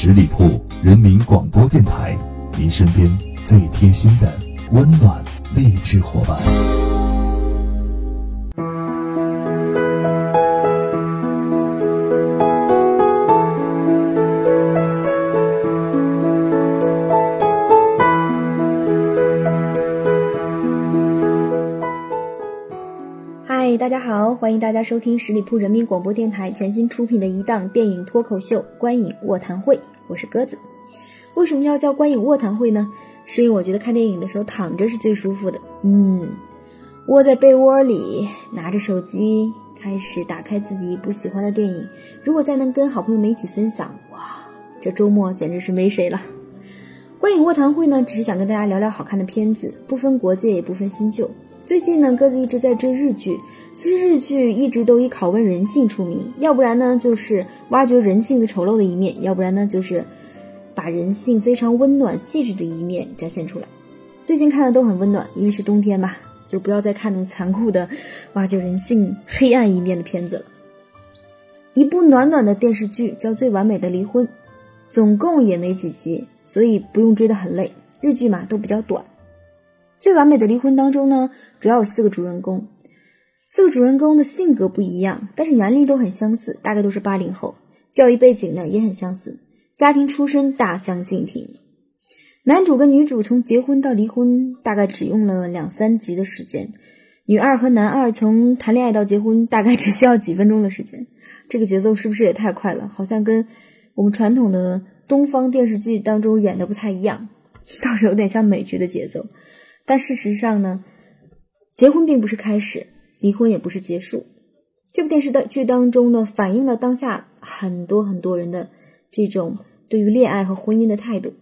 十里铺人民广播电台，您身边最贴心的温暖励志伙伴。大家好，欢迎大家收听十里铺人民广播电台全新出品的一档电影脱口秀《观影卧谈会》，我是鸽子。为什么要叫观影卧谈会呢？是因为我觉得看电影的时候躺着是最舒服的。嗯，窝在被窝里，拿着手机，开始打开自己不喜欢的电影。如果再能跟好朋友们一起分享，哇，这周末简直是没谁了。观影卧谈会呢，只是想跟大家聊聊好看的片子，不分国界，也不分新旧。最近呢，鸽子一直在追日剧。其实日剧一直都以拷问人性出名，要不然呢就是挖掘人性的丑陋的一面，要不然呢就是把人性非常温暖细致的一面展现出来。最近看的都很温暖，因为是冬天嘛，就不要再看那么残酷的挖掘人性黑暗一面的片子了。一部暖暖的电视剧叫《最完美的离婚》，总共也没几集，所以不用追得很累。日剧嘛都比较短。最完美的离婚当中呢，主要有四个主人公，四个主人公的性格不一样，但是年龄都很相似，大概都是八零后，教育背景呢也很相似，家庭出身大相径庭。男主跟女主从结婚到离婚大概只用了两三集的时间，女二和男二从谈恋爱到结婚大概只需要几分钟的时间，这个节奏是不是也太快了？好像跟我们传统的东方电视剧当中演的不太一样，倒是有点像美剧的节奏。但事实上呢，结婚并不是开始，离婚也不是结束。这部电视的剧当中呢，反映了当下很多很多人的这种对于恋爱和婚姻的态度。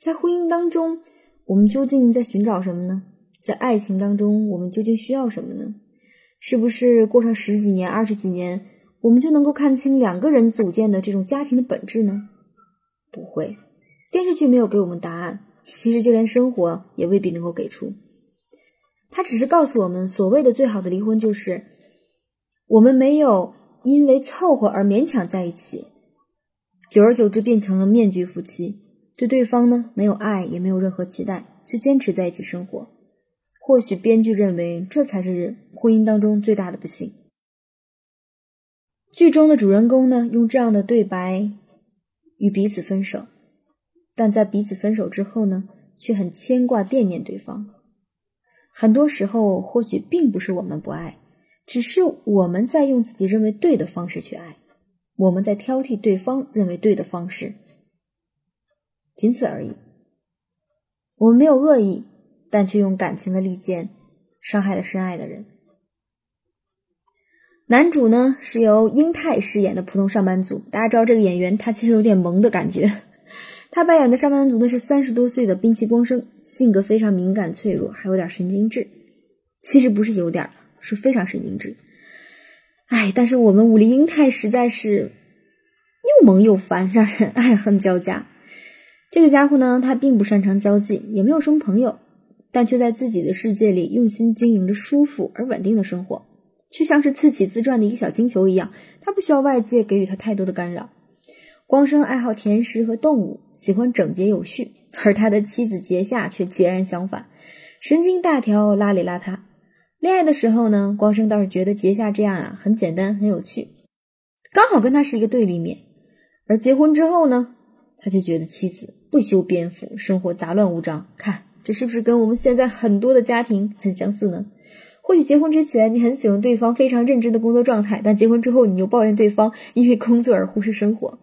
在婚姻当中，我们究竟在寻找什么呢？在爱情当中，我们究竟需要什么呢？是不是过上十几年、二十几年，我们就能够看清两个人组建的这种家庭的本质呢？不会，电视剧没有给我们答案。其实就连生活也未必能够给出，他只是告诉我们，所谓的最好的离婚就是，我们没有因为凑合而勉强在一起，久而久之变成了面具夫妻，对对方呢没有爱，也没有任何期待，就坚持在一起生活。或许编剧认为这才是婚姻当中最大的不幸。剧中的主人公呢，用这样的对白与彼此分手。但在彼此分手之后呢，却很牵挂惦念对方。很多时候，或许并不是我们不爱，只是我们在用自己认为对的方式去爱，我们在挑剔对方认为对的方式，仅此而已。我们没有恶意，但却用感情的利剑伤害了深爱的人。男主呢是由英泰饰演的普通上班族，大家知道这个演员他其实有点萌的感觉。他扮演的上班族呢是三十多岁的滨崎光生，性格非常敏感脆弱，还有点神经质。其实不是有点，是非常神经质。哎，但是我们武林英泰实在是又萌又烦，让人爱恨交加。这个家伙呢，他并不擅长交际，也没有什么朋友，但却在自己的世界里用心经营着舒服而稳定的生活，就像是自起自转的一个小星球一样。他不需要外界给予他太多的干扰。光生爱好甜食和动物，喜欢整洁有序，而他的妻子杰夏却截然相反，神经大条，邋里邋遢。恋爱的时候呢，光生倒是觉得杰夏这样啊很简单，很有趣，刚好跟他是一个对立面。而结婚之后呢，他就觉得妻子不修边幅，生活杂乱无章。看，这是不是跟我们现在很多的家庭很相似呢？或许结婚之前你很喜欢对方非常认真的工作状态，但结婚之后你又抱怨对方因为工作而忽视生活。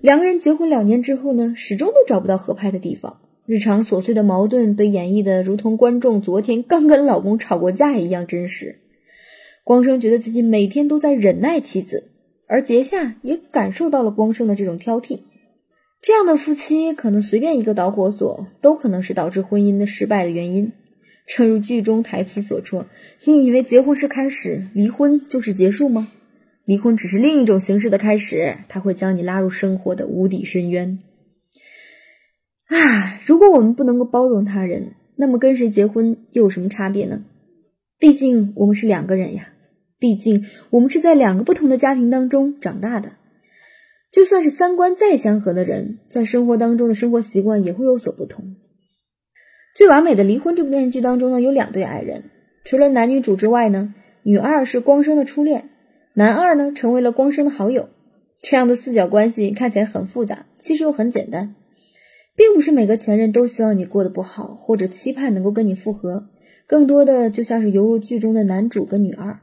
两个人结婚两年之后呢，始终都找不到合拍的地方。日常琐碎的矛盾被演绎的如同观众昨天刚跟老公吵过架一样真实。光生觉得自己每天都在忍耐妻子，而杰夏也感受到了光生的这种挑剔。这样的夫妻可能随便一个导火索都可能是导致婚姻的失败的原因。正如剧中台词所说：“你以为结婚是开始，离婚就是结束吗？”离婚只是另一种形式的开始，它会将你拉入生活的无底深渊。啊，如果我们不能够包容他人，那么跟谁结婚又有什么差别呢？毕竟我们是两个人呀，毕竟我们是在两个不同的家庭当中长大的。就算是三观再相合的人，在生活当中的生活习惯也会有所不同。最完美的离婚这部电视剧当中呢，有两对爱人，除了男女主之外呢，女二是光生的初恋，男二呢成为了光生的好友。这样的四角关系看起来很复杂，其实又很简单，并不是每个前任都希望你过得不好，或者期盼能够跟你复合，更多的就像是犹如剧中的男主跟女二，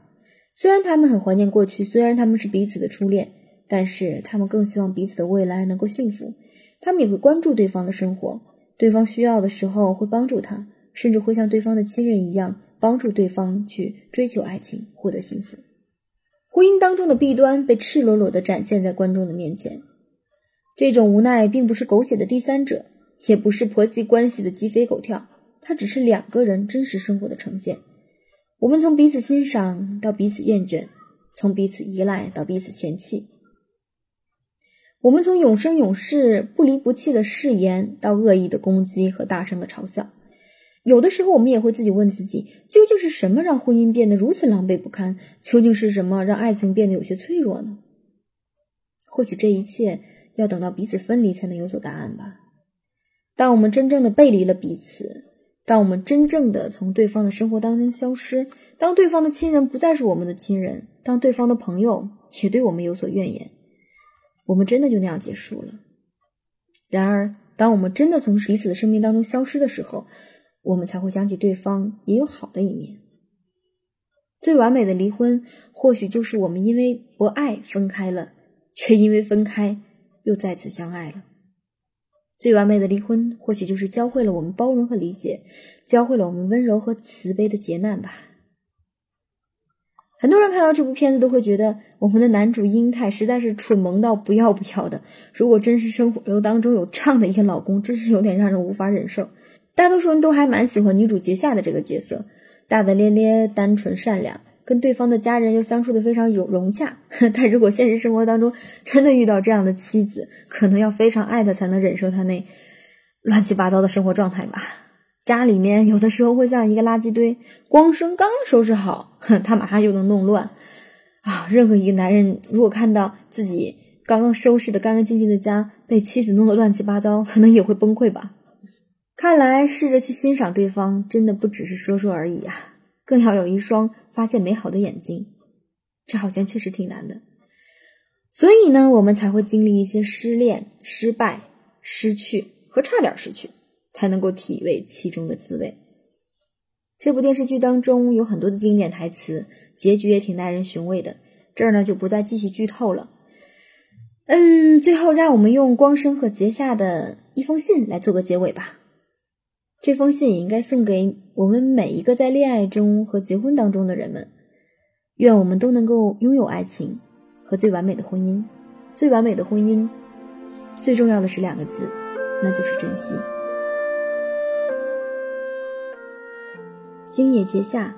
虽然他们很怀念过去，虽然他们是彼此的初恋。但是他们更希望彼此的未来能够幸福，他们也会关注对方的生活，对方需要的时候会帮助他，甚至会像对方的亲人一样帮助对方去追求爱情，获得幸福。婚姻当中的弊端被赤裸裸地展现在观众的面前，这种无奈并不是狗血的第三者，也不是婆媳关系的鸡飞狗跳，它只是两个人真实生活的呈现。我们从彼此欣赏到彼此厌倦，从彼此依赖到彼此嫌弃。我们从永生永世、不离不弃的誓言，到恶意的攻击和大声的嘲笑，有的时候我们也会自己问自己：究竟是什么让婚姻变得如此狼狈不堪？究竟是什么让爱情变得有些脆弱呢？或许这一切要等到彼此分离才能有所答案吧。当我们真正的背离了彼此，当我们真正的从对方的生活当中消失，当对方的亲人不再是我们的亲人，当对方的朋友也对我们有所怨言。我们真的就那样结束了。然而，当我们真的从彼此的生命当中消失的时候，我们才会想起对方也有好的一面。最完美的离婚，或许就是我们因为不爱分开了，却因为分开又再次相爱了。最完美的离婚，或许就是教会了我们包容和理解，教会了我们温柔和慈悲的劫难吧。很多人看到这部片子都会觉得，我们的男主英泰实在是蠢萌到不要不要的。如果真实生活当中有这样的一个老公，真是有点让人无法忍受。大多数人都还蛮喜欢女主杰夏的这个角色，大大咧咧、单纯善良，跟对方的家人又相处的非常融融洽。但如果现实生活当中真的遇到这样的妻子，可能要非常爱他才能忍受他那乱七八糟的生活状态吧。家里面有的时候会像一个垃圾堆，光生刚收拾好，哼他马上就能弄乱啊！任何一个男人如果看到自己刚刚收拾的干干净净的家被妻子弄得乱七八糟，可能也会崩溃吧。看来试着去欣赏对方，真的不只是说说而已啊，更要有一双发现美好的眼睛。这好像确实挺难的，所以呢，我们才会经历一些失恋、失败、失去和差点失去。才能够体味其中的滋味。这部电视剧当中有很多的经典台词，结局也挺耐人寻味的。这儿呢就不再继续剧透了。嗯，最后让我们用光生和结夏的一封信来做个结尾吧。这封信也应该送给我们每一个在恋爱中和结婚当中的人们。愿我们都能够拥有爱情和最完美的婚姻。最完美的婚姻，最重要的是两个字，那就是珍惜。星野结夏，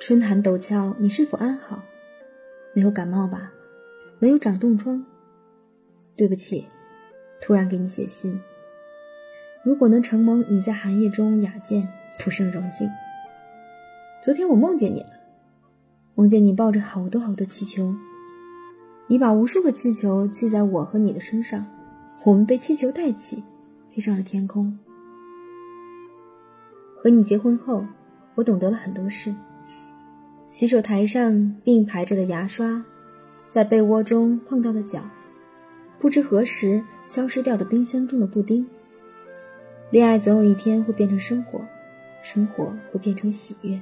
春寒陡峭，你是否安好？没有感冒吧？没有长冻疮？对不起，突然给你写信。如果能承蒙你在寒夜中雅见，不胜荣幸。昨天我梦见你了，梦见你抱着好多好多气球，你把无数个气球系在我和你的身上，我们被气球带起，飞上了天空。和你结婚后，我懂得了很多事。洗手台上并排着的牙刷，在被窝中碰到的脚，不知何时消失掉的冰箱中的布丁。恋爱总有一天会变成生活，生活会变成喜悦。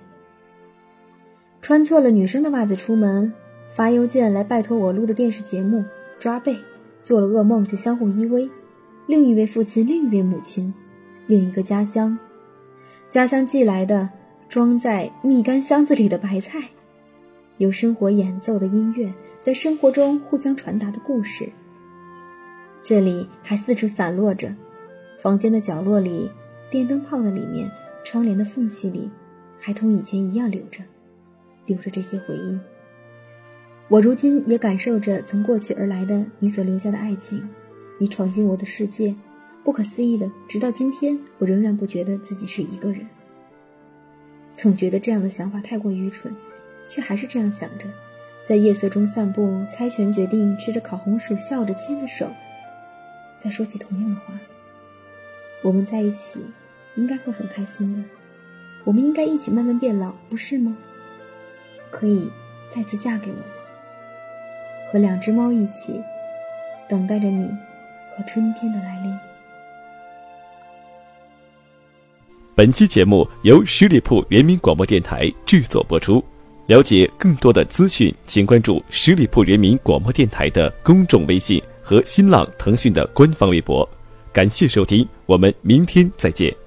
穿错了女生的袜子出门，发邮件来拜托我录的电视节目，抓背，做了噩梦就相互依偎。另一位父亲，另一位母亲，另一个家乡。家乡寄来的装在蜜柑箱子里的白菜，有生活演奏的音乐，在生活中互相传达的故事。这里还四处散落着，房间的角落里，电灯泡的里面，窗帘的缝隙里，还同以前一样留着，留着这些回忆。我如今也感受着从过去而来的你所留下的爱情，你闯进我的世界。不可思议的，直到今天，我仍然不觉得自己是一个人。总觉得这样的想法太过愚蠢，却还是这样想着。在夜色中散步，猜拳决定，吃着烤红薯，笑着牵着手，再说起同样的话。我们在一起，应该会很开心的。我们应该一起慢慢变老，不是吗？可以再次嫁给我？和两只猫一起，等待着你和春天的来临。本期节目由十里铺人民广播电台制作播出。了解更多的资讯，请关注十里铺人民广播电台的公众微信和新浪、腾讯的官方微博。感谢收听，我们明天再见。